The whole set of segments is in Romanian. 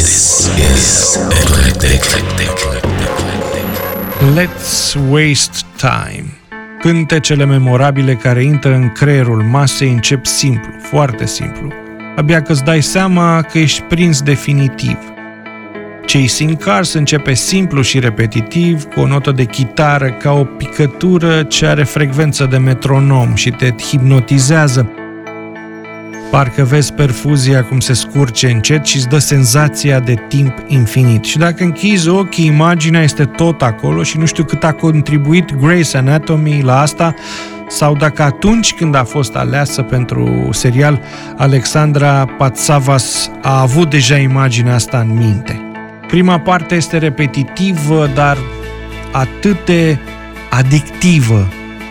This is Eclectic. Let's Waste Time. Cântecele memorabile care intră în creierul masei încep simplu, foarte simplu. Abia că îți dai seama că ești prins definitiv. Chasing Cars începe simplu și repetitiv, cu o notă de chitară ca o picătură ce are frecvență de metronom și te hipnotizează, Parcă vezi perfuzia cum se scurge încet și îți dă senzația de timp infinit. Și dacă închizi ochii, imaginea este tot acolo și nu știu cât a contribuit Grace Anatomy la asta, sau dacă atunci când a fost aleasă pentru serial, Alexandra Patsavas a avut deja imaginea asta în minte. Prima parte este repetitivă, dar atât de adictivă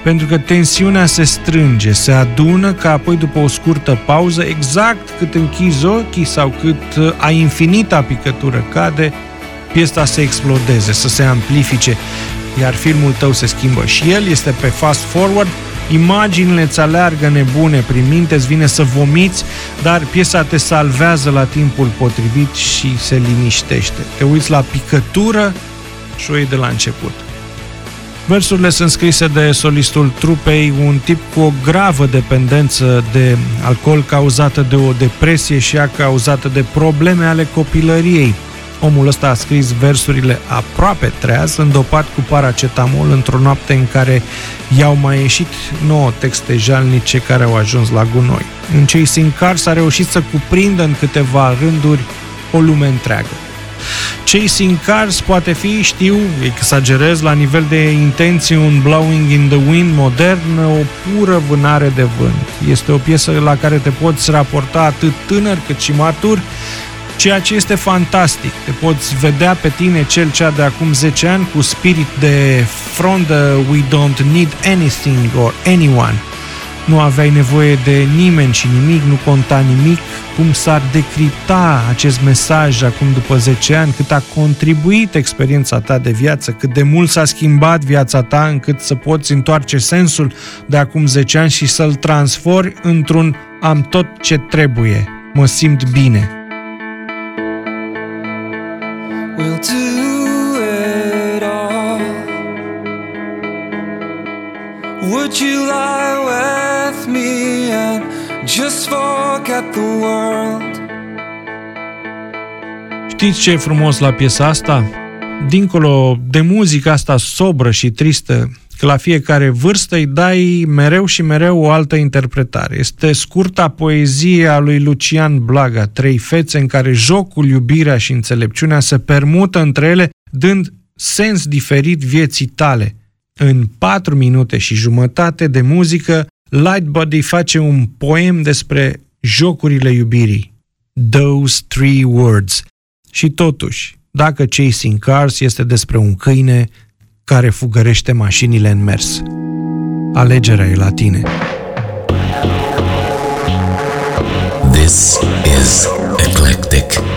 pentru că tensiunea se strânge, se adună ca apoi după o scurtă pauză, exact cât închizi ochii sau cât uh, a infinita picătură cade, piesa să explodeze, să se amplifice, iar filmul tău se schimbă și el este pe fast forward, imaginile îți aleargă nebune prin minte, îți vine să vomiți, dar piesa te salvează la timpul potrivit și se liniștește. Te uiți la picătură și o iei de la început. Versurile sunt scrise de solistul trupei, un tip cu o gravă dependență de alcool cauzată de o depresie și a cauzată de probleme ale copilăriei. Omul ăsta a scris versurile aproape treaz, îndopat cu paracetamol într-o noapte în care i-au mai ieșit nouă texte jalnice care au ajuns la gunoi. În Chasing Cars a reușit să cuprindă în câteva rânduri o lume întreagă. Chasing Cars poate fi, știu, exagerez, la nivel de intenție un Blowing in the Wind modern, o pură vânare de vânt. Este o piesă la care te poți raporta atât tânăr cât și matur, ceea ce este fantastic. Te poți vedea pe tine cel cea de acum 10 ani cu spirit de from the We Don't Need Anything or Anyone – nu aveai nevoie de nimeni și nimic, nu conta nimic, cum s-ar decripta acest mesaj acum după 10 ani, cât a contribuit experiența ta de viață, cât de mult s-a schimbat viața ta încât să poți întoarce sensul de acum 10 ani și să-l transformi într-un am tot ce trebuie, mă simt bine. We'll do it all. Would you lie with me and just forget the world. Știți ce e frumos la piesa asta? Dincolo de muzica asta sobră și tristă, că la fiecare vârstă îi dai mereu și mereu o altă interpretare. Este scurta poezie a lui Lucian Blaga, trei fețe în care jocul, iubirea și înțelepciunea se permută între ele, dând sens diferit vieții tale. În patru minute și jumătate de muzică Lightbody face un poem despre jocurile iubirii. Those three words. Și totuși, dacă Chasing Cars este despre un câine care fugărește mașinile în mers. Alegerea e la tine. This is Eclectic